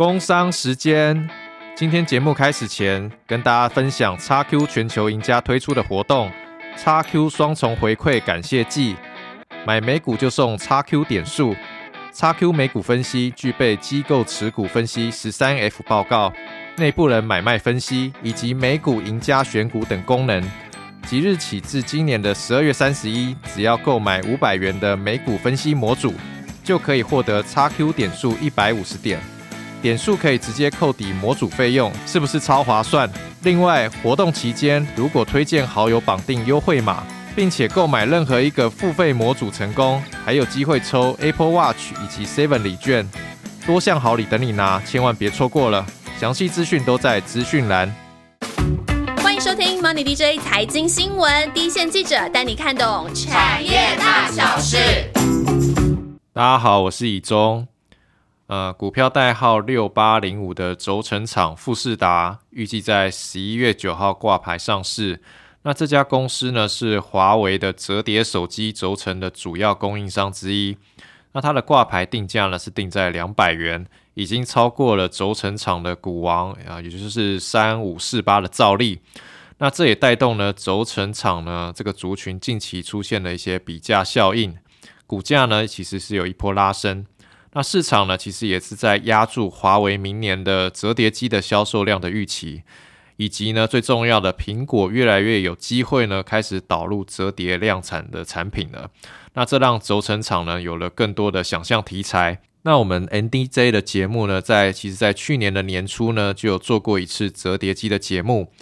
工商时间，今天节目开始前，跟大家分享 XQ 全球赢家推出的活动 ——XQ 双重回馈感谢季，买美股就送 XQ 点数。XQ 美股分析具备机构持股分析十三 F 报告、内部人买卖分析以及美股赢家选股等功能。即日起至今年的十二月三十一，只要购买五百元的美股分析模组，就可以获得 XQ 点数一百五十点。点数可以直接扣抵模组费用，是不是超划算？另外，活动期间如果推荐好友绑定优惠码，并且购买任何一个付费模组成功，还有机会抽 Apple Watch 以及 Seven 礼券，多项好礼等你拿，千万别错过了。详细资讯都在资讯栏。欢迎收听 Money DJ 财经新闻，第一线记者带你看懂产业大小事。大家好，我是以中。呃，股票代号六八零五的轴承厂富士达，预计在十一月九号挂牌上市。那这家公司呢，是华为的折叠手机轴承的主要供应商之一。那它的挂牌定价呢，是定在两百元，已经超过了轴承厂的股王啊，也就是三五四八的兆利。那这也带动呢轴承厂呢这个族群近期出现了一些比价效应，股价呢其实是有一波拉升。那市场呢，其实也是在压住华为明年的折叠机的销售量的预期，以及呢最重要的，苹果越来越有机会呢开始导入折叠量产的产品了。那这让轴承厂呢有了更多的想象题材。那我们 NDJ 的节目呢，在其实在去年的年初呢就有做过一次折叠机的节目。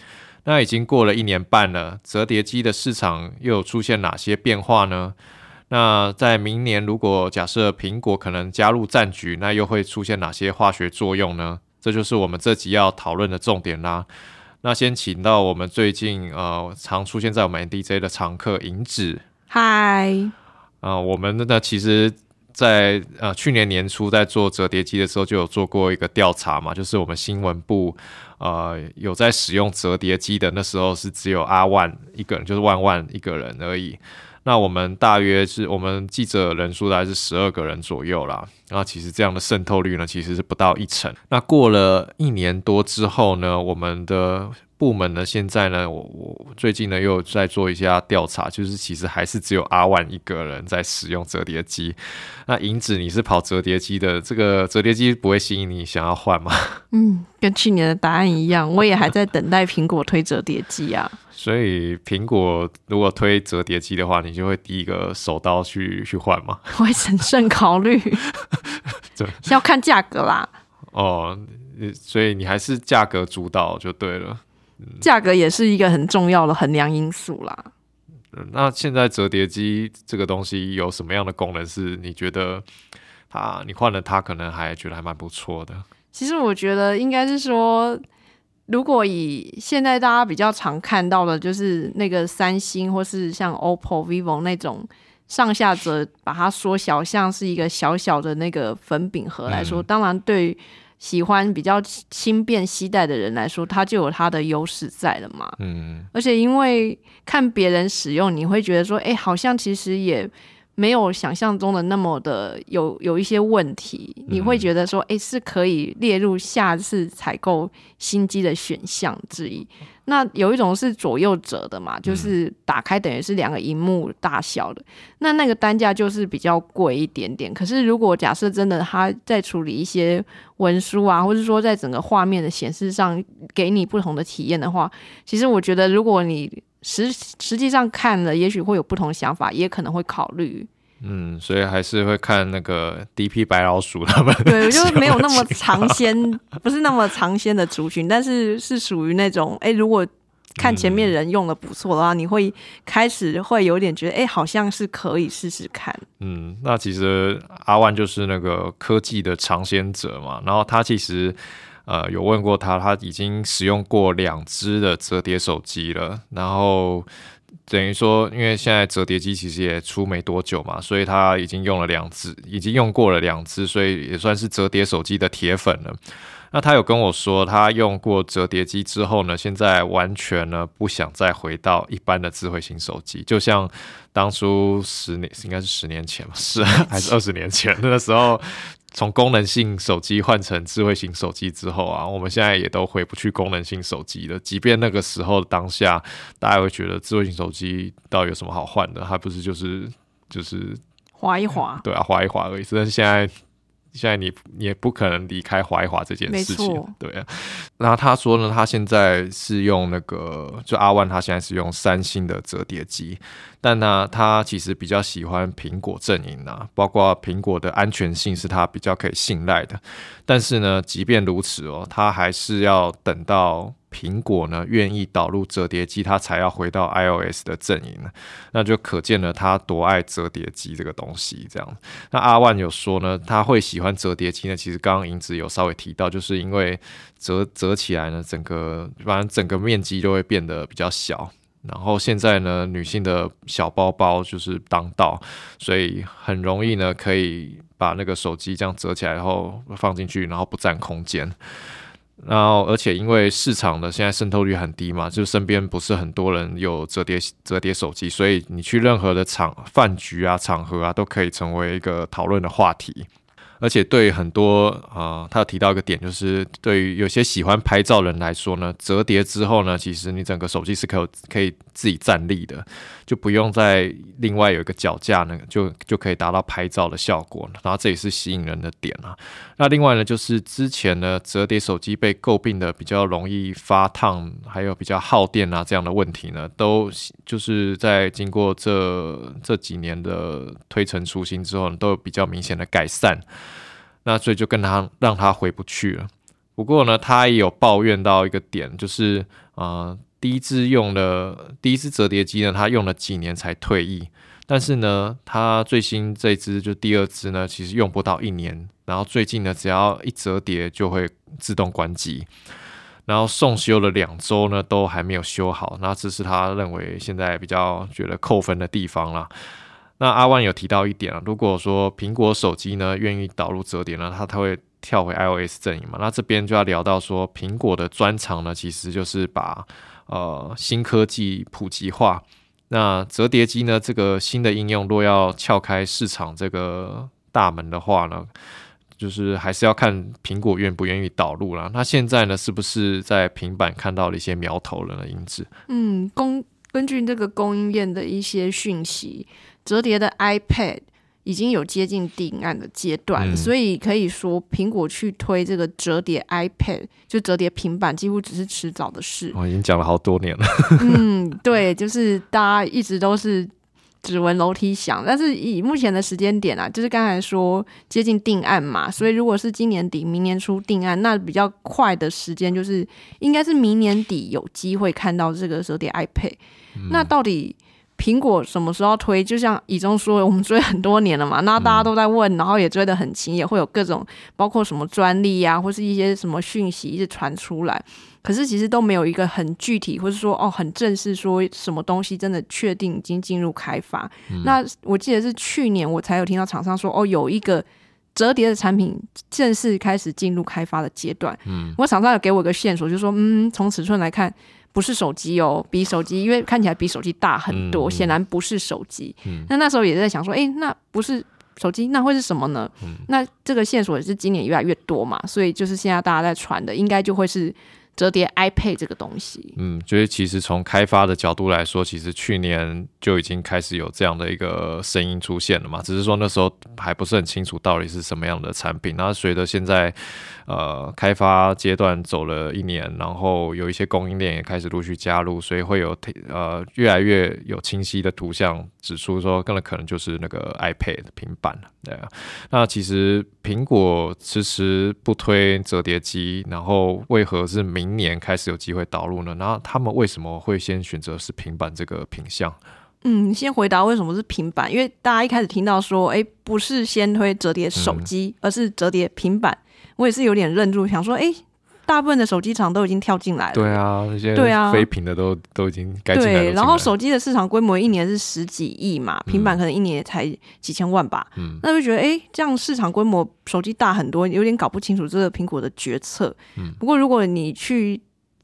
那已经过了一年半了，折叠机的市场又有出现哪些变化呢？那在明年，如果假设苹果可能加入战局，那又会出现哪些化学作用呢？这就是我们这集要讨论的重点啦。那先请到我们最近呃常出现在我们 DJ 的常客银子。嗨，啊，我们呢其实，在呃去年年初在做折叠机的时候，就有做过一个调查嘛，就是我们新闻部呃有在使用折叠机的，那时候是只有阿万一个人，就是万万一个人而已。那我们大约是我们记者人数大概是十二个人左右啦。那其实这样的渗透率呢，其实是不到一成。那过了一年多之后呢，我们的部门呢，现在呢，我我最近呢又在做一下调查，就是其实还是只有阿万一个人在使用折叠机。那银子，你是跑折叠机的，这个折叠机不会吸引你想要换吗？嗯，跟去年的答案一样，我也还在等待苹果推折叠机啊。所以苹果如果推折叠机的话，你就会第一个手刀去去换吗？会审慎考虑，对，要看价格啦。哦，所以你还是价格主导就对了。价格也是一个很重要的衡量因素啦。那现在折叠机这个东西有什么样的功能是你觉得它你换了它可能还觉得还蛮不错的？其实我觉得应该是说。如果以现在大家比较常看到的，就是那个三星或是像 OPPO、vivo 那种上下折，把它缩小，像是一个小小的那个粉饼盒来说，当然对喜欢比较轻便携带的人来说，它就有它的优势在了嘛。嗯，而且因为看别人使用，你会觉得说，哎，好像其实也。没有想象中的那么的有有一些问题，你会觉得说，哎，是可以列入下次采购新机的选项之一。那有一种是左右折的嘛，就是打开等于是两个荧幕大小的，那那个单价就是比较贵一点点。可是如果假设真的它在处理一些文书啊，或者说在整个画面的显示上给你不同的体验的话，其实我觉得如果你实实际上看了，也许会有不同想法，也可能会考虑。嗯，所以还是会看那个 D.P. 白老鼠他们。对，就是没有那么尝鲜，不是那么尝鲜的族群，但是是属于那种，哎，如果看前面人用的不错的话，你会开始会有点觉得，哎，好像是可以试试看。嗯，那其实阿万就是那个科技的尝鲜者嘛，然后他其实。呃，有问过他，他已经使用过两只的折叠手机了，然后等于说，因为现在折叠机其实也出没多久嘛，所以他已经用了两只，已经用过了两只，所以也算是折叠手机的铁粉了。那他有跟我说，他用过折叠机之后呢，现在完全呢不想再回到一般的智慧型手机，就像当初十年应该是十年前吧，是还是二十年前那个时候。从功能性手机换成智慧型手机之后啊，我们现在也都回不去功能性手机了。即便那个时候当下，大家会觉得智慧型手机到底有什么好换的？还不是就是就是划一划，对啊，划一划而已。但是现在。现在你你也不可能离开滑一滑这件事情，对啊。那他说呢，他现在是用那个，就阿万，他现在是用三星的折叠机，但呢，他其实比较喜欢苹果阵营啊，包括苹果的安全性是他比较可以信赖的。但是呢，即便如此哦，他还是要等到。苹果呢愿意导入折叠机，它才要回到 iOS 的阵营呢，那就可见了他多爱折叠机这个东西。这样，那阿万有说呢，他会喜欢折叠机呢，其实刚刚银子有稍微提到，就是因为折折起来呢，整个反正整个面积就会变得比较小。然后现在呢，女性的小包包就是当道，所以很容易呢，可以把那个手机这样折起来，然后放进去，然后不占空间。然后，而且因为市场的现在渗透率很低嘛，就身边不是很多人有折叠折叠手机，所以你去任何的场饭局啊、场合啊，都可以成为一个讨论的话题。而且对很多啊，他有提到一个点，就是对于有些喜欢拍照人来说呢，折叠之后呢，其实你整个手机是可以可以自己站立的，就不用再另外有一个脚架呢，就就可以达到拍照的效果。然后这也是吸引人的点啊。那另外呢，就是之前呢，折叠手机被诟病的比较容易发烫，还有比较耗电啊这样的问题呢，都就是在经过这这几年的推陈出新之后，都有比较明显的改善。那所以就跟他让他回不去了。不过呢，他也有抱怨到一个点，就是啊，第一支用了第一支折叠机呢，他用了几年才退役。但是呢，他最新这支就第二支呢，其实用不到一年。然后最近呢，只要一折叠就会自动关机。然后送修了两周呢，都还没有修好。那这是他认为现在比较觉得扣分的地方了。那阿万有提到一点啊，如果说苹果手机呢愿意导入折叠呢，它它会跳回 iOS 阵营嘛？那这边就要聊到说，苹果的专长呢，其实就是把呃新科技普及化。那折叠机呢，这个新的应用若要撬开市场这个大门的话呢，就是还是要看苹果愿不愿意导入了。那现在呢，是不是在平板看到了一些苗头了呢？英子，嗯，供根据这个供应链的一些讯息。折叠的 iPad 已经有接近定案的阶段，所以可以说苹果去推这个折叠 iPad 就折叠平板，几乎只是迟早的事。我已经讲了好多年了。嗯，对，就是大家一直都是指纹楼梯响，但是以目前的时间点啊，就是刚才说接近定案嘛，所以如果是今年底、明年初定案，那比较快的时间就是应该是明年底有机会看到这个折叠 iPad。那到底？苹果什么时候推？就像以中说，我们追很多年了嘛，那大家都在问，然后也追得很勤，也会有各种包括什么专利啊，或是一些什么讯息一直传出来，可是其实都没有一个很具体，或是说哦很正式，说什么东西真的确定已经进入开发。那我记得是去年我才有听到厂商说，哦有一个折叠的产品正式开始进入开发的阶段。嗯，我厂商有给我一个线索，就说嗯，从尺寸来看。不是手机哦，比手机，因为看起来比手机大很多，显然不是手机。那那时候也在想说，哎，那不是手机，那会是什么呢？那这个线索也是今年越来越多嘛，所以就是现在大家在传的，应该就会是。折叠 iPad 这个东西，嗯，就是其实从开发的角度来说，其实去年就已经开始有这样的一个声音出现了嘛，只是说那时候还不是很清楚到底是什么样的产品。那随着现在呃开发阶段走了一年，然后有一些供应链也开始陆续加入，所以会有呃越来越有清晰的图像指出说，更可能就是那个 iPad 平板了。对啊，那其实苹果迟迟不推折叠机，然后为何是明？明年开始有机会导入呢，然后他们为什么会先选择是平板这个品相？嗯，先回答为什么是平板，因为大家一开始听到说，哎，不是先推折叠手机，而是折叠平板，我也是有点愣住，想说，哎。大部分的手机厂都已经跳进来了，对啊，那些对啊。非屏的都都已经该进来对，然后手机的市场规模一年是十几亿嘛，平板可能一年也才几千万吧，嗯，那就觉得哎，这样市场规模手机大很多，有点搞不清楚这个苹果的决策。嗯，不过如果你去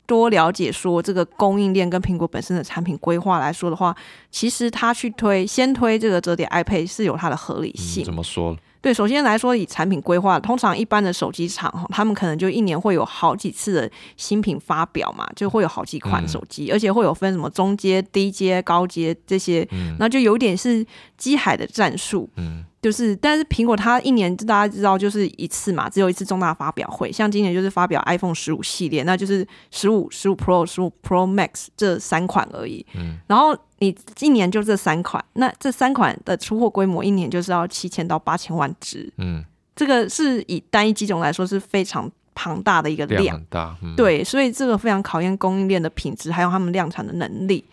多了解说这个供应链跟苹果本身的产品规划来说的话，其实他去推先推这个折叠 iPad 是有它的合理性。怎么说？对，首先来说以产品规划，通常一般的手机厂哈，他们可能就一年会有好几次的新品发表嘛，就会有好几款手机，而且会有分什么中阶、低阶、高阶这些，那就有点是机海的战术。嗯。就是，但是苹果它一年大家知道就是一次嘛，只有一次重大发表会，像今年就是发表 iPhone 十五系列，那就是十五、十五 Pro、十五 Pro Max 这三款而已。嗯，然后你一年就这三款，那这三款的出货规模一年就是要七千到八千万只。嗯，这个是以单一机种来说是非常庞大的一个量，大。对，所以这个非常考验供应链的品质，还有他们量产的能力。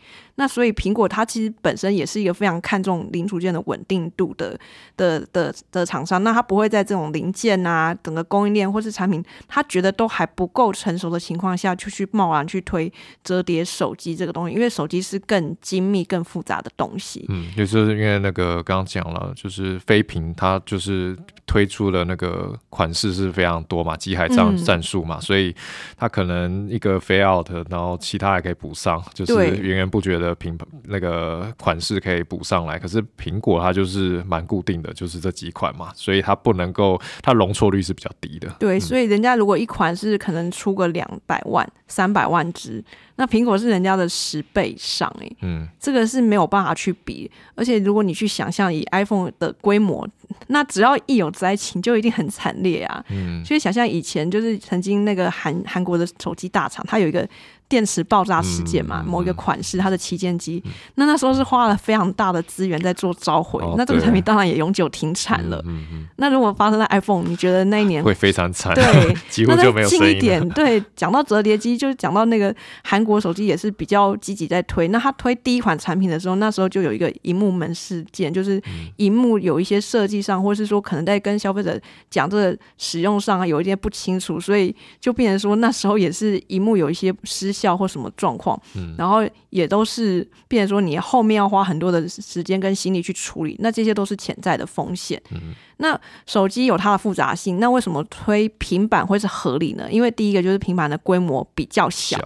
那所以苹果它其实本身也是一个非常看重零组件的稳定度的的的的厂商，那它不会在这种零件啊整个供应链或是产品，它觉得都还不够成熟的情况下，就去贸然去推折叠手机这个东西，因为手机是更精密、更复杂的东西。嗯，就是因为那个刚刚讲了，就是飞屏它就是推出了那个款式是非常多嘛，机海战战术嘛，所以它可能一个飞 out，然后其他还可以补上，就是源源不绝的。品那个款式可以补上来，可是苹果它就是蛮固定的，就是这几款嘛，所以它不能够，它容错率是比较低的。对，所以人家如果一款是可能出个两百万、三百万只，那苹果是人家的十倍以上，哎，嗯，这个是没有办法去比。而且如果你去想象以 iPhone 的规模，那只要一有灾情，就一定很惨烈啊。嗯，所以想象以前就是曾经那个韩韩国的手机大厂，它有一个。电池爆炸事件嘛，某一个款式它的旗舰机，那那时候是花了非常大的资源在做召回，那这个产品当然也永久停产了。那如果发生在 iPhone，你觉得那一年会非常惨？对，几乎就没有近一点，对，讲到折叠机，就是讲到那个韩国手机也是比较积极在推。那他推第一款产品的时候，那时候就有一个荧幕门事件，就是荧幕有一些设计上，或是说可能在跟消费者讲这个使用上啊有一些不清楚，所以就变成说那时候也是荧幕有一些失。效或什么状况，嗯然后也都是变说你后面要花很多的时间跟心力去处理，那这些都是潜在的风险。嗯那手机有它的复杂性，那为什么推平板会是合理呢？因为第一个就是平板的规模比较小，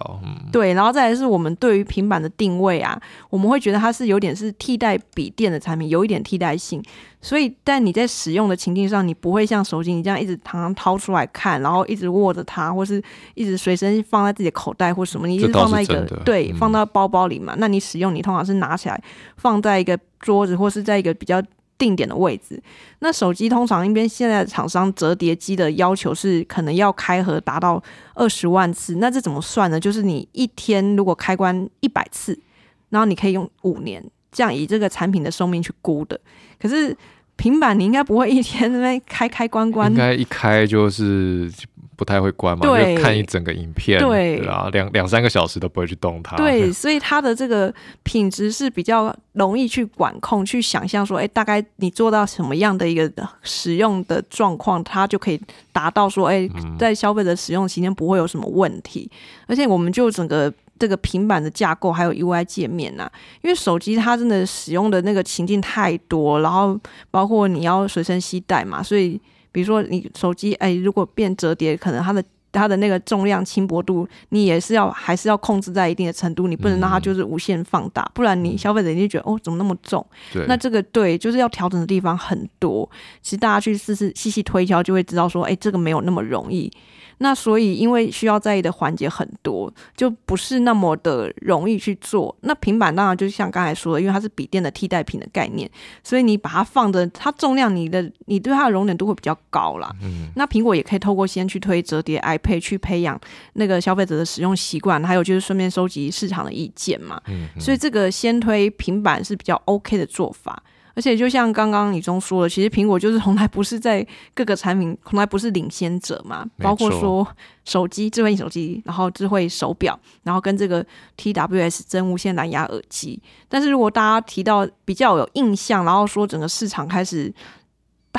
对，然后再来是我们对于平板的定位啊，我们会觉得它是有点是替代笔电的产品，有一点替代性。所以，但你在使用的情境上，你不会像手机你这样一直常常掏出来看，然后一直握着它，或是一直随身放在自己的口袋或什么，你是放在一个对，放到包包里嘛？那你使用你通常是拿起来放在一个桌子或是在一个比较。定点的位置，那手机通常一边现在厂商折叠机的要求是可能要开合达到二十万次，那这怎么算呢？就是你一天如果开关一百次，然后你可以用五年，这样以这个产品的寿命去估的。可是平板你应该不会一天那边开开关关，应该一开就是。不太会关嘛，就看一整个影片，对啊，两两三个小时都不会去动它。对，所以它的这个品质是比较容易去管控，去想象说，哎，大概你做到什么样的一个使用的状况，它就可以达到说，哎，在消费者使用期间不会有什么问题。而且我们就整个这个平板的架构还有 UI 界面呐，因为手机它真的使用的那个情境太多，然后包括你要随身携带嘛，所以。比如说，你手机哎，如果变折叠，可能它的它的那个重量轻薄度，你也是要还是要控制在一定的程度，你不能让它就是无限放大，不然你消费者一定觉得哦，怎么那么重？那这个对，就是要调整的地方很多。其实大家去试试细细推敲，就会知道说，哎，这个没有那么容易。那所以，因为需要在意的环节很多，就不是那么的容易去做。那平板当然就像刚才说的，因为它是笔电的替代品的概念，所以你把它放的，它重量，你的你对它的容忍度会比较高啦。嗯。那苹果也可以透过先去推折叠 iPad 去培养那个消费者的使用习惯，还有就是顺便收集市场的意见嘛。嗯。所以这个先推平板是比较 OK 的做法。而且就像刚刚李忠说的，其实苹果就是从来不是在各个产品从来不是领先者嘛，包括说手机、智慧手机，然后智慧手表，然后跟这个 TWS 真无线蓝牙耳机。但是如果大家提到比较有印象，然后说整个市场开始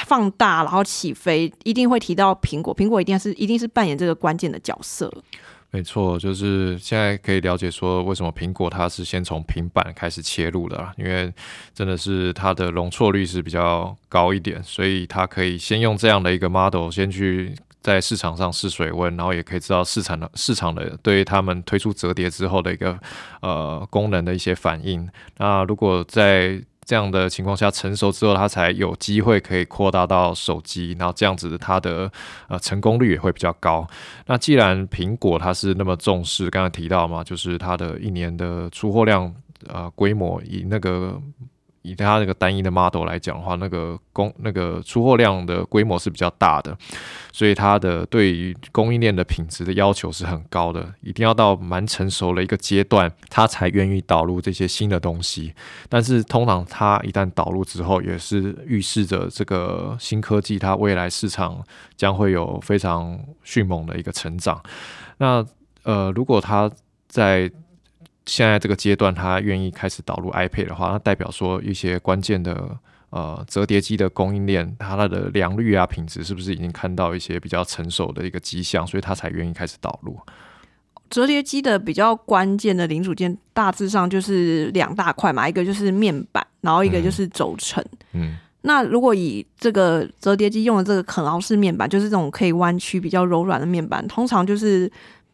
放大，然后起飞，一定会提到苹果，苹果一定是一定是扮演这个关键的角色。没错，就是现在可以了解说，为什么苹果它是先从平板开始切入的，因为真的是它的容错率是比较高一点，所以它可以先用这样的一个 model 先去在市场上试水温，然后也可以知道市场的市场的对于他们推出折叠之后的一个呃功能的一些反应。那如果在这样的情况下成熟之后，它才有机会可以扩大到手机，然后这样子它的呃成功率也会比较高。那既然苹果它是那么重视，刚才提到嘛，就是它的一年的出货量呃规模以那个。以它那个单一的 model 来讲的话，那个供那个出货量的规模是比较大的，所以它的对于供应链的品质的要求是很高的，一定要到蛮成熟的一个阶段，它才愿意导入这些新的东西。但是通常它一旦导入之后，也是预示着这个新科技它未来市场将会有非常迅猛的一个成长。那呃，如果它在现在这个阶段，他愿意开始导入 iPad 的话，那代表说一些关键的呃折叠机的供应链，它的良率啊、品质是不是已经看到一些比较成熟的一个迹象，所以他才愿意开始导入折叠机的比较关键的零组件，大致上就是两大块嘛，一个就是面板，然后一个就是轴承。嗯，那如果以这个折叠机用的这个肯劳式面板，就是这种可以弯曲、比较柔软的面板，通常就是。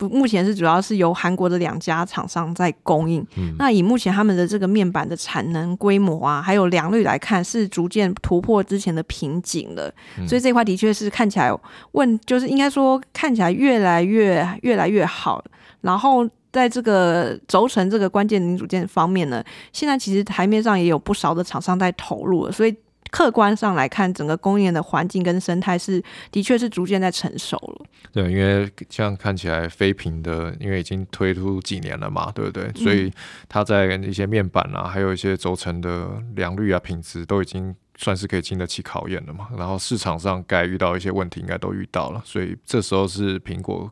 不，目前是主要是由韩国的两家厂商在供应。那以目前他们的这个面板的产能规模啊，还有良率来看，是逐渐突破之前的瓶颈了。所以这块的确是看起来问，就是应该说看起来越来越越来越好。然后在这个轴承这个关键零组件方面呢，现在其实台面上也有不少的厂商在投入了，所以。客观上来看，整个工业的环境跟生态是的确是逐渐在成熟了。对，因为这样看起来，非屏的因为已经推出几年了嘛，对不对？所以它在一些面板啊，还有一些轴承的良率啊、品质都已经算是可以经得起考验了嘛。然后市场上该遇到一些问题，应该都遇到了，所以这时候是苹果。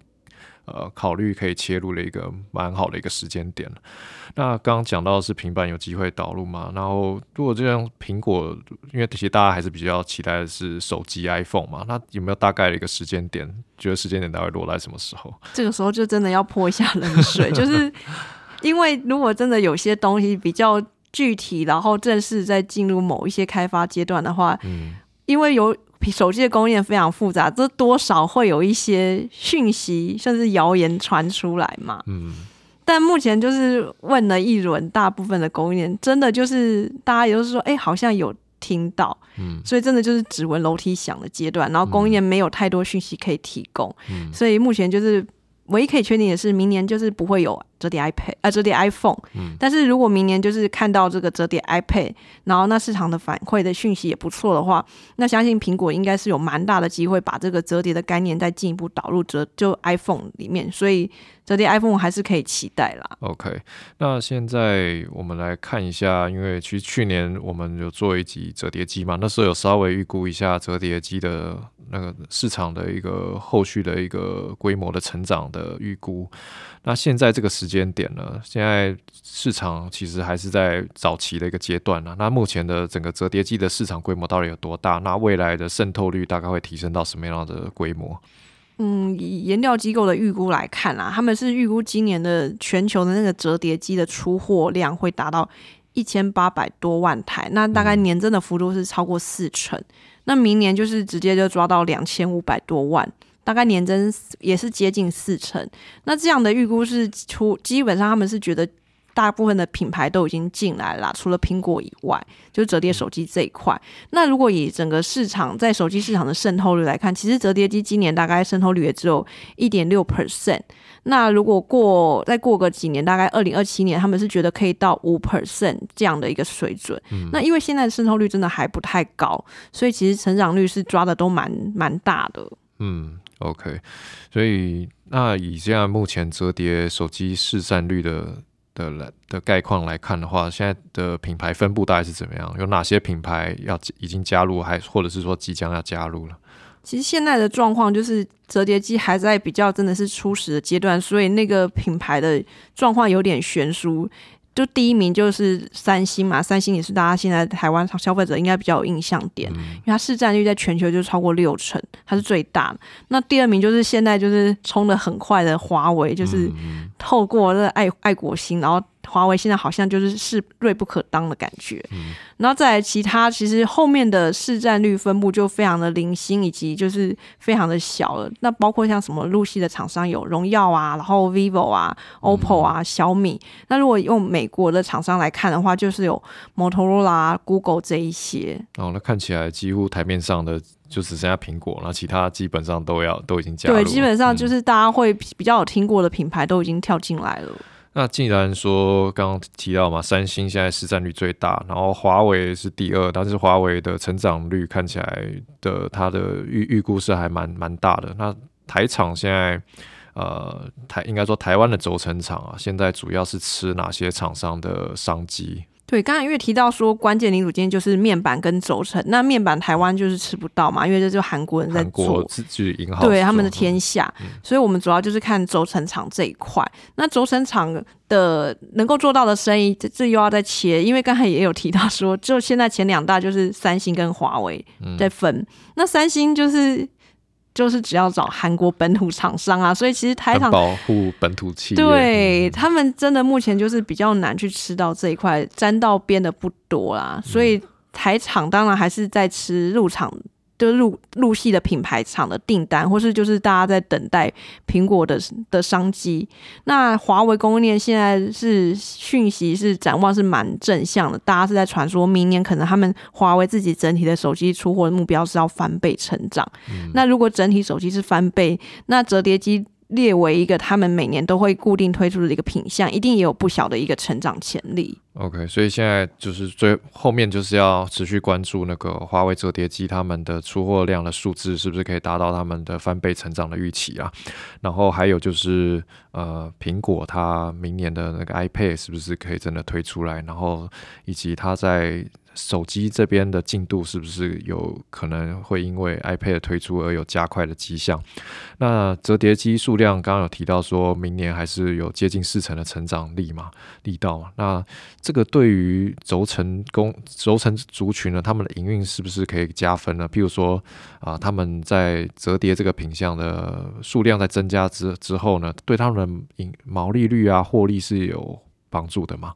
呃，考虑可以切入的一个蛮好的一个时间点那刚刚讲到是平板有机会导入嘛？然后如果这样，苹果因为其实大家还是比较期待的是手机 iPhone 嘛？那有没有大概的一个时间点？觉得时间点大概落在什么时候？这个时候就真的要泼一下冷水，就是因为如果真的有些东西比较具体，然后正式在进入某一些开发阶段的话，嗯，因为有。手机的供应链非常复杂，这多少会有一些讯息甚至谣言传出来嘛。嗯，但目前就是问了一轮，大部分的供应链真的就是大家也都是说，哎，好像有听到，嗯，所以真的就是指纹楼梯响的阶段，然后供应链没有太多讯息可以提供，嗯，所以目前就是唯一可以确定的是，明年就是不会有。折叠 iPad 啊，折叠 iPhone，嗯，但是如果明年就是看到这个折叠 iPad，然后那市场的反馈的讯息也不错的话，那相信苹果应该是有蛮大的机会把这个折叠的概念再进一步导入折就 iPhone 里面，所以折叠 iPhone 还是可以期待啦。OK，那现在我们来看一下，因为其实去年我们有做一集折叠机嘛，那时候有稍微预估一下折叠机的那个市场的一个后续的一个规模的成长的预估。那现在这个时间点呢？现在市场其实还是在早期的一个阶段呢。那目前的整个折叠机的市场规模到底有多大？那未来的渗透率大概会提升到什么样的规模？嗯，以研调机构的预估来看啊，他们是预估今年的全球的那个折叠机的出货量会达到一千八百多万台，那大概年增的幅度是超过四成。那明年就是直接就抓到两千五百多万。大概年增也是接近四成，那这样的预估是出基本上他们是觉得大部分的品牌都已经进来了，除了苹果以外，就折叠手机这一块。那如果以整个市场在手机市场的渗透率来看，其实折叠机今年大概渗透率也只有一点六 percent。那如果过再过个几年，大概二零二七年，他们是觉得可以到五 percent 这样的一个水准。那因为现在的渗透率真的还不太高，所以其实成长率是抓的都蛮蛮大的。嗯。OK，所以那以这样目前折叠手机市占率的的的概况来看的话，现在的品牌分布大概是怎么样？有哪些品牌要已经加入，还或者是说即将要加入了？其实现在的状况就是折叠机还在比较真的是初始的阶段，所以那个品牌的状况有点悬殊。就第一名就是三星嘛，三星也是大家现在台湾消费者应该比较有印象点，因为它市占率在全球就超过六成，它是最大。那第二名就是现在就是冲的很快的华为，就是透过这爱爱国心，然后华为现在好像就是是锐不可当的感觉。然后再来其他，其实后面的市占率分布就非常的零星，以及就是非常的小了。那包括像什么路系的厂商有荣耀啊，然后 vivo 啊、OPPO 啊、小米。那如果用美国的厂商来看的话，就是有 Motorola、Google 这一些。哦，那看起来几乎台面上的就只剩下苹果，然后其他基本上都要都已经加入。对，基本上就是大家会比较有听过的品牌都已经跳进来了。那既然说刚刚提到嘛，三星现在市占率最大，然后华为是第二，但是华为的成长率看起来的它的预预估是还蛮蛮大的。那台厂现在呃台应该说台湾的轴承厂啊，现在主要是吃哪些厂商的商机？对，刚才因为提到说关键零组件就是面板跟轴承，那面板台湾就是吃不到嘛，因为这就韩国人在做，自己银行对他们的天下，所以我们主要就是看轴承厂这一块。那轴承厂的能够做到的生意，这这又要再切，因为刚才也有提到说，就现在前两大就是三星跟华为在分，那三星就是。就是只要找韩国本土厂商啊，所以其实台厂保护本土企业，对他们真的目前就是比较难去吃到这一块，沾到边的不多啦，所以台厂当然还是在吃入场。就入入系的品牌厂的订单，或是就是大家在等待苹果的的商机。那华为供应链现在是讯息是展望是蛮正向的，大家是在传说明年可能他们华为自己整体的手机出货的目标是要翻倍成长。那如果整体手机是翻倍，那折叠机。列为一个他们每年都会固定推出的一个品相，一定也有不小的一个成长潜力。OK，所以现在就是最后面就是要持续关注那个华为折叠机他们的出货量的数字是不是可以达到他们的翻倍成长的预期啊？然后还有就是呃，苹果它明年的那个 iPad 是不是可以真的推出来？然后以及它在手机这边的进度是不是有可能会因为 iPad 推出而有加快的迹象？那折叠机数量刚刚有提到说明年还是有接近四成的成长力嘛力道嘛？那这个对于轴承工轴承族群呢，他们的营运是不是可以加分呢？譬如说啊，他们在折叠这个品相的数量在增加之之后呢，对他们的盈毛利率啊获利是有帮助的吗？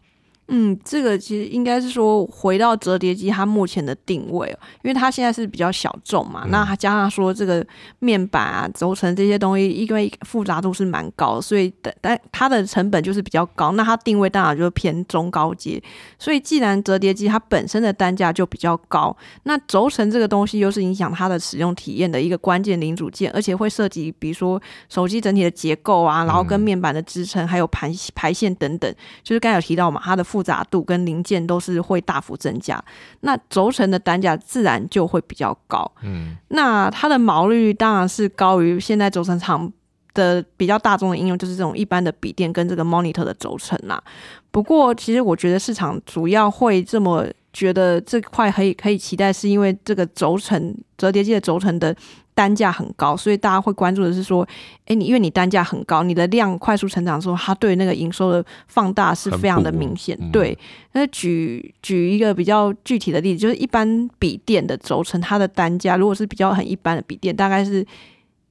嗯，这个其实应该是说回到折叠机它目前的定位哦，因为它现在是比较小众嘛，那它加上说这个面板啊、轴承这些东西，因为复杂度是蛮高，所以但但它的成本就是比较高，那它定位当然就偏中高阶。所以既然折叠机它本身的单价就比较高，那轴承这个东西又是影响它的使用体验的一个关键零组件，而且会涉及比如说手机整体的结构啊，然后跟面板的支撑，还有排排线等等，就是刚有提到嘛，它的。复杂度跟零件都是会大幅增加，那轴承的单价自然就会比较高。嗯，那它的毛利率当然是高于现在轴承厂的比较大众的应用，就是这种一般的笔电跟这个 monitor 的轴承啦。不过，其实我觉得市场主要会这么觉得这块可以可以期待，是因为这个轴承折叠机的轴承的。单价很高，所以大家会关注的是说，哎，你因为你单价很高，你的量快速成长之后，它对那个营收的放大是非常的明显。对，那举举一个比较具体的例子，就是一般笔电的轴承，它的单价如果是比较很一般的笔电，大概是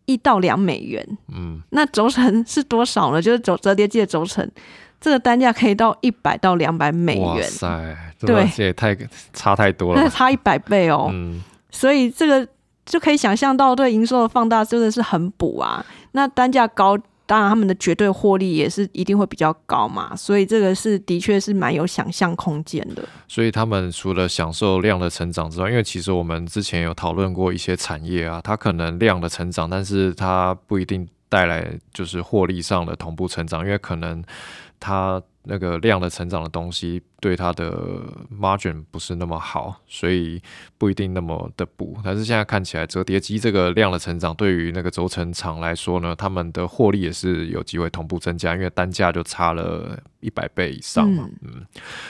一到两美元。嗯，那轴承是多少呢？就是轴折叠机的轴承，这个单价可以到一百到两百美元。哇塞，对，这也太差太多了，那 差一百倍哦。嗯，所以这个。就可以想象到，对营收的放大真的是很补啊。那单价高，当然他们的绝对获利也是一定会比较高嘛。所以这个是的确是蛮有想象空间的。所以他们除了享受量的成长之外，因为其实我们之前有讨论过一些产业啊，它可能量的成长，但是它不一定带来就是获利上的同步成长，因为可能它那个量的成长的东西。对它的 margin 不是那么好，所以不一定那么的补。但是现在看起来，折叠机这个量的成长，对于那个轴承厂来说呢，他们的获利也是有机会同步增加，因为单价就差了一百倍以上嘛。嗯，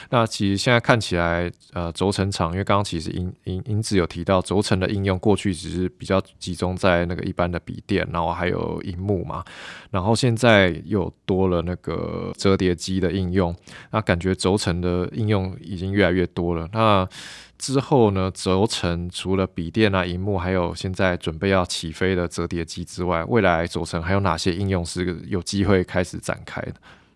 那其实现在看起来，呃，轴承厂，因为刚刚其实英英英子有提到，轴承的应用过去只是比较集中在那个一般的笔电，然后还有荧幕嘛，然后现在又多了那个折叠机的应用，那感觉轴承的。应用已经越来越多了。那之后呢？轴承除了笔电啊、荧幕，还有现在准备要起飞的折叠机之外，未来轴承还有哪些应用是有机会开始展开的？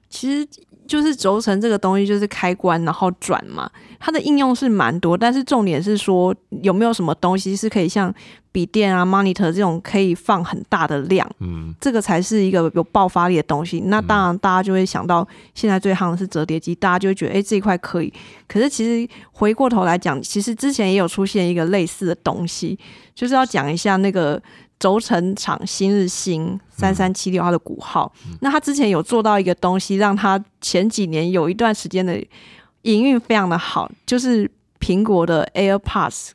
其实就是轴承这个东西，就是开关然后转嘛，它的应用是蛮多，但是重点是说有没有什么东西是可以像笔电啊、monitor 这种可以放很大的量，嗯，这个才是一个有爆发力的东西。那当然，大家就会想到现在最夯的是折叠机，大家就会觉得，哎、这一块可以。可是其实回过头来讲，其实之前也有出现一个类似的东西，就是要讲一下那个轴承厂新日新三三七六它的股号。那它之前有做到一个东西，让它前几年有一段时间的营运非常的好，就是苹果的 AirPods。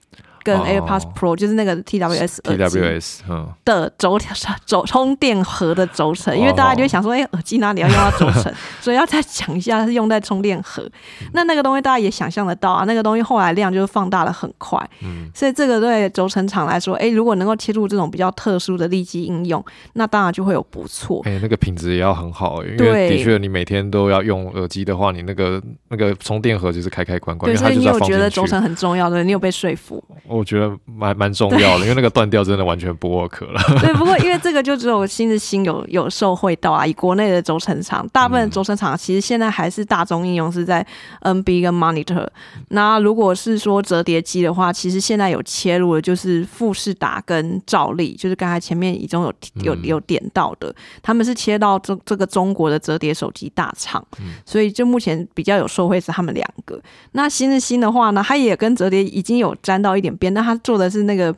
跟哦 AirPods Pro、就是那个 TWS 耳机 TWS，嗯，的轴轴充电盒的轴承，因为大家就会想说，哎、耳机哪里要用到轴承，所以要再讲一下是用在充电盒。那那个东西大家也想象得到啊，那个东西后来量就是放大了很快，嗯所以这个对轴承厂来说，哎、如果能够切入这种比较特殊的利基应用，那当然就会有不错。哎、那个品质也要很好、欸，因为的确你每天都要用耳机的话，你那个那个充电盒就是开开关关，对，所以你有。觉得轴承很重要，对你有被说服。我觉得蛮蛮重要的，因为那个断掉真的完全不 work 了。对，不过因为这个就只有新日新有有受惠到啊，以国内的轴承厂，大部分的轴承厂其实现在还是大众应用是在 NB 跟 Monitor。那如果是说折叠机的话，其实现在有切入的就是富士达跟兆力，就是刚才前面已经有有有点到的，他们是切到这这个中国的折叠手机大厂，所以就目前比较有受惠是他们两个。那新日新的话呢，它也跟折叠已经有沾到一点那他做的是那个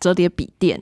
折叠笔垫。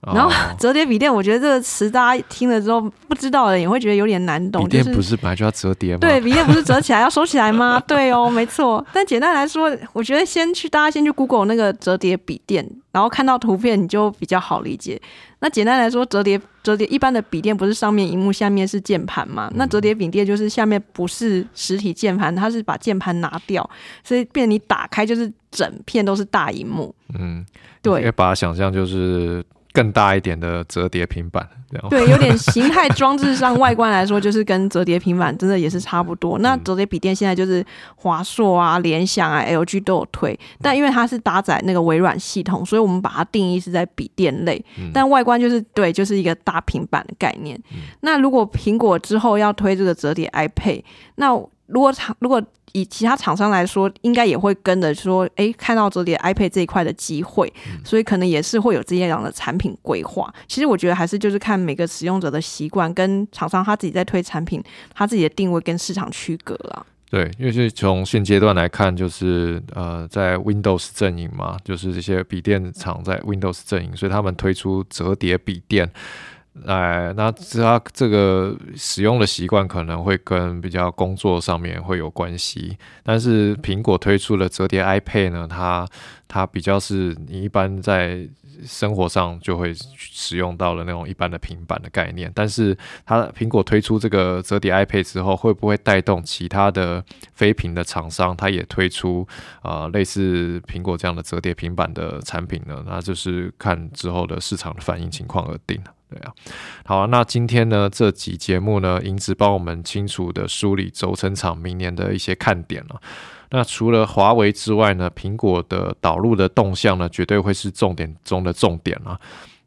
然后哦 折叠笔电，我觉得这个词大家听了之后不知道的人也会觉得有点难懂，笔电不是是本来就要折叠吗？对，笔电不是折起来要收起来吗？对哦，没错。但简单来说，我觉得先去大家先去 Google 那个折叠笔电，然后看到图片你就比较好理解。那简单来说，折叠折叠一般的笔电不是上面荧幕下面是键盘嘛？那折叠笔电就是下面不是实体键盘，它是把键盘拿掉，所以变你打开就是整片都是大荧幕。嗯，对把它想象就是更大一点的折叠平板，这样。对，有点形态装置上外观来说，就是跟折叠平板真的也是差不多。那折叠笔电现在就是华硕啊、联想啊、LG 都有推，但因为它是搭载那个微软系统，所以我们把它定义是在笔电类。但外观就是对，就是一个大平板的概念。那如果苹果之后要推这个折叠 iPad，那如果厂如果以其他厂商来说，应该也会跟着说，诶，看到折叠 iPad 这一块的机会，所以可能也是会有这样的产品规划。其实我觉得还是就是看每个使用者的习惯，跟厂商他自己在推产品，他自己的定位跟市场区隔啦。对，因为是从现阶段来看，就是呃，在 Windows 阵营嘛，就是这些笔电厂在 Windows 阵营，所以他们推出折叠笔电。哎，那它这个使用的习惯可能会跟比较工作上面会有关系，但是苹果推出的折叠 iPad 呢，它它比较是你一般在生活上就会使用到了那种一般的平板的概念，但是它苹果推出这个折叠 iPad 之后，会不会带动其他的非屏的厂商，它也推出呃类似苹果这样的折叠平板的产品呢？那就是看之后的市场的反应情况而定了。对啊，好，那今天呢这集节目呢，银子帮我们清楚的梳理轴承厂明年的一些看点了。那除了华为之外呢，苹果的导入的动向呢，绝对会是重点中的重点啊。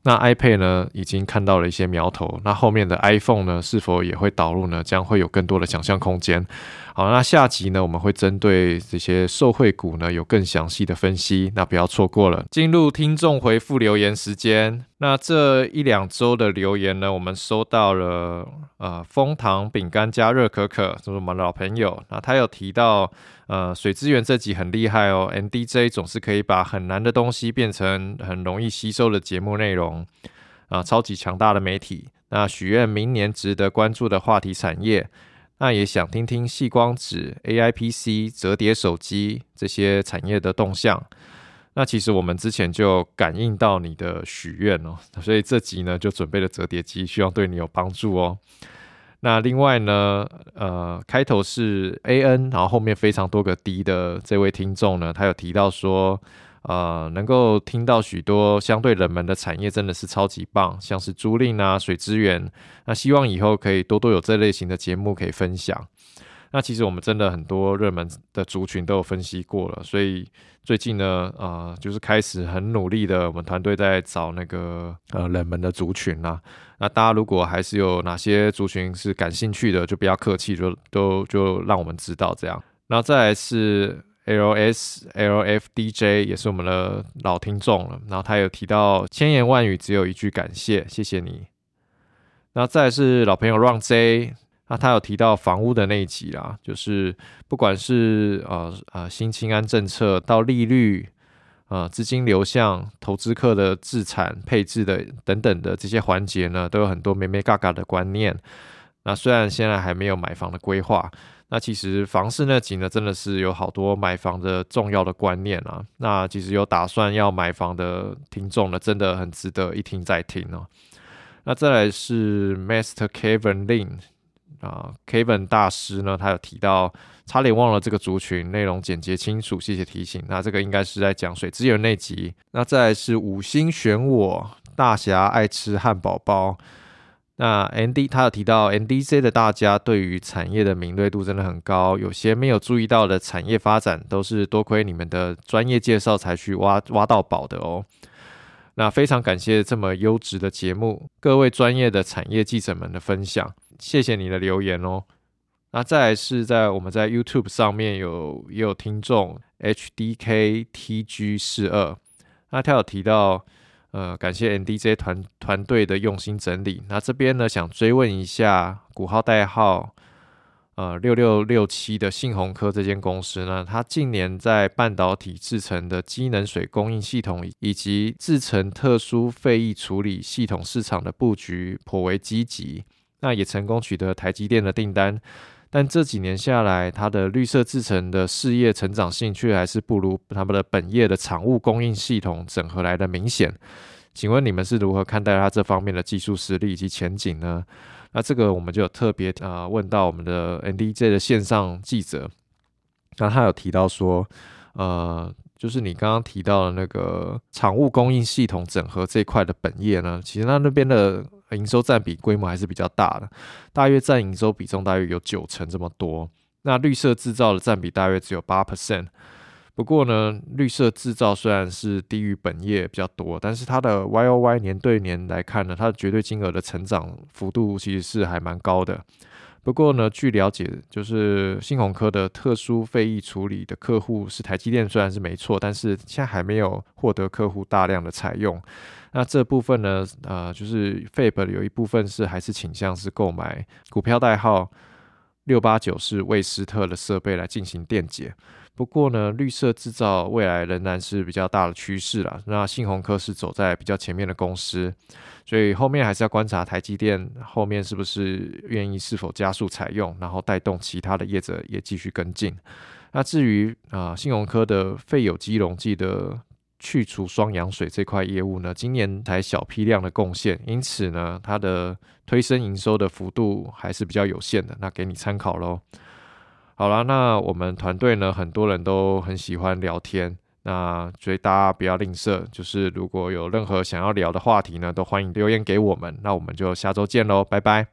那 iPad 呢，已经看到了一些苗头，那后面的 iPhone 呢，是否也会导入呢？将会有更多的想象空间。好，那下集呢，我们会针对这些受惠股呢，有更详细的分析，那不要错过了。进入听众回复留言时间，那这一两周的留言呢，我们收到了呃，枫糖饼干加热可可，这是我们老朋友，那他有提到。呃，水资源这集很厉害哦，NDJ 总是可以把很难的东西变成很容易吸收的节目内容啊、超级强大的媒体。那许愿明年值得关注的话题产业，那也想听听细光子、AIPC、折叠手机这些产业的动向。那其实我们之前就感应到你的许愿哦，所以这集呢就准备了折叠机，希望对你有帮助哦。那另外呢，呃，开头是 A N，然后后面非常多个 D 的这位听众呢，他有提到说，呃，能够听到许多相对冷门的产业真的是超级棒，像是租赁啊、水资源，那希望以后可以多多有这类型的节目可以分享。那其实我们真的很多热门的族群都有分析过了，所以最近呢，呃，就是开始很努力的，我们团队在找那个呃冷门的族群啦。那大家如果还是有哪些族群是感兴趣的，就不要客气，就都就让我们知道这样。然后再来是 L S L F D J，也是我们的老听众了。然后他有提到千言万语只有一句感谢，谢谢你。那再是老朋友 Run J。那他有提到房屋的那一集啦，就是不管是呃呃新清安政策到利率，呃资金流向、投资客的资产配置的等等的这些环节呢，都有很多咩咩嘎嘎的观念。那虽然现在还没有买房的规划，那其实房市那集呢，真的是有好多买房的重要的观念啊。那其实有打算要买房的听众呢，真的很值得一听再听哦。那再来是 Master Kevin Lin。啊，Kevin 大师呢，他有提到，差点忘了这个族群内容简洁清楚，谢谢提醒。那这个应该是在讲水资源那集。那再来是五星选我，大侠爱吃汉堡包。那 ND 他有提到 NDC 的大家对于产业的敏锐度真的很高，有些没有注意到的产业发展，都是多亏你们的专业介绍才去挖挖到宝的哦。那非常感谢这么优质的节目，各位专业的产业记者们的分享。谢谢你的留言哦。那再来是在我们在 YouTube 上面有也有听众 HDKTG 四二，那他有提到，呃，感谢 NDJ 团团队的用心整理。那这边呢想追问一下，股号代号呃六六六七的信鸿科这间公司呢，它近年在半导体制成的机能水供应系统以及制成特殊废液处理系统市场的布局颇为积极。那也成功取得台积电的订单，但这几年下来，它的绿色制成的事业成长性却还是不如他们的本业的产物供应系统整合来的明显。请问你们是如何看待它这方面的技术实力以及前景呢？那这个我们就有特别啊问到我们的 NDJ 的线上记者，那他有提到说，呃，就是你刚刚提到的那个产物供应系统整合这块的本业呢，其实它那边的。营收占比规模还是比较大的，大约占营收比重大约有九成这么多。那绿色制造的占比大约只有八 percent。不过呢，绿色制造虽然是低于本业比较多，但是它的 Y O Y 年对年来看呢，它的绝对金额的成长幅度其实是还蛮高的。不过呢，据了解，就是新鸿科的特殊废液处理的客户是台积电，虽然是没错，但是现在还没有获得客户大量的采用。那这部分呢，呃，就是 FAB 有一部分是还是倾向是购买股票代号六八九是魏斯特的设备来进行电解。不过呢，绿色制造未来仍然是比较大的趋势了。那信鸿科是走在比较前面的公司，所以后面还是要观察台积电后面是不是愿意是否加速采用，然后带动其他的业者也继续跟进。那至于啊，信鸿科的废有机溶剂的。去除双氧水这块业务呢，今年才小批量的贡献，因此呢，它的推升营收的幅度还是比较有限的。那给你参考喽。好了，那我们团队呢，很多人都很喜欢聊天，那所以大家不要吝啬，就是如果有任何想要聊的话题呢，都欢迎留言给我们。那我们就下周见喽，拜拜。